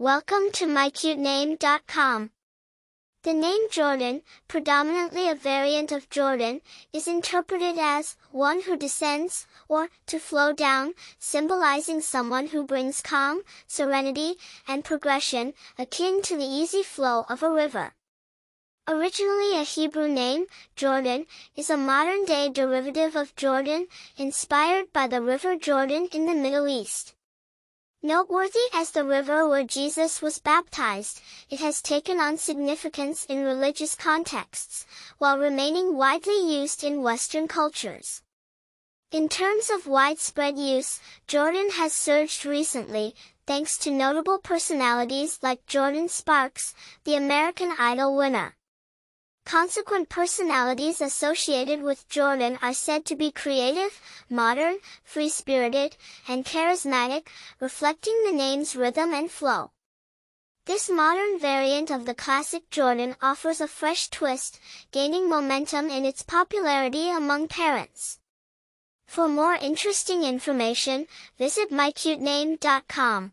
Welcome to mycutename.com. The name Jordin, predominantly a variant of Jordan, is interpreted as one who descends, or to flow down, symbolizing someone who brings calm, serenity, and progression, akin to the easy flow of a river. Originally a Hebrew name, Jordin, is a modern-day derivative of Jordan, inspired by the River Jordan in the Middle East. Noteworthy as the river where Jesus was baptized, it has taken on significance in religious contexts, while remaining widely used in Western cultures. In terms of widespread use, Jordin has surged recently, thanks to notable personalities like Jordin Sparks, the American Idol winner. Consequent personalities associated with Jordin are said to be creative, modern, free-spirited, and charismatic, reflecting the name's rhythm and flow. This modern variant of the classic Jordan offers a fresh twist, gaining momentum in its popularity among parents. For more interesting information, visit mycutename.com.